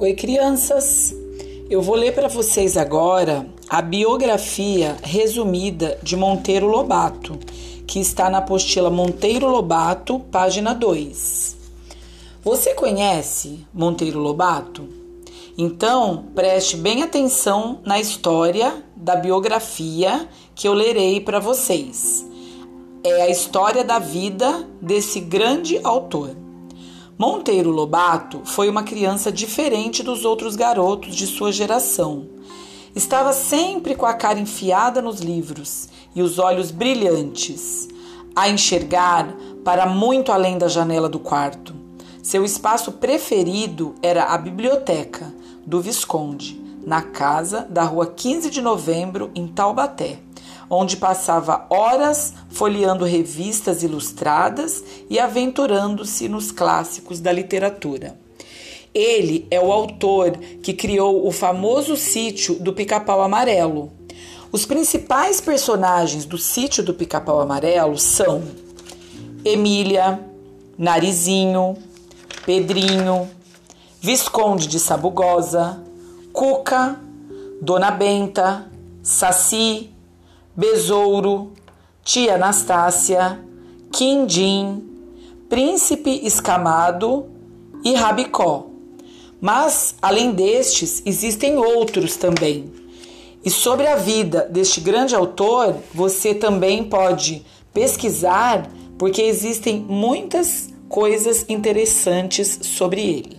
Oi, crianças! Eu vou ler para vocês agora a biografia resumida de Monteiro Lobato, que está na apostila Monteiro Lobato, página 2. Você conhece Monteiro Lobato? Então, preste bem atenção na história da biografia que eu lerei para vocês. É a história da vida desse grande autor. Monteiro Lobato foi uma criança diferente dos outros garotos de sua geração. Estava sempre com a cara enfiada nos livros e os olhos brilhantes, a enxergar para muito além da janela do quarto. Seu espaço preferido era a biblioteca do Visconde, na casa da rua 15 de novembro, em Taubaté onde passava horas folheando revistas ilustradas e aventurando-se nos clássicos da literatura. Ele é o autor que criou o famoso sítio do Pica-Pau Amarelo. Os principais personagens do sítio do Pica-Pau Amarelo são Emília, Narizinho, Pedrinho, Visconde de Sabugosa, Cuca, Dona Benta, Saci, Besouro, Tia Anastácia, Quindim, Príncipe Escamado e Rabicó. Mas, além destes, existem outros também. E sobre a vida deste grande autor, você também pode pesquisar, porque existem muitas coisas interessantes sobre ele.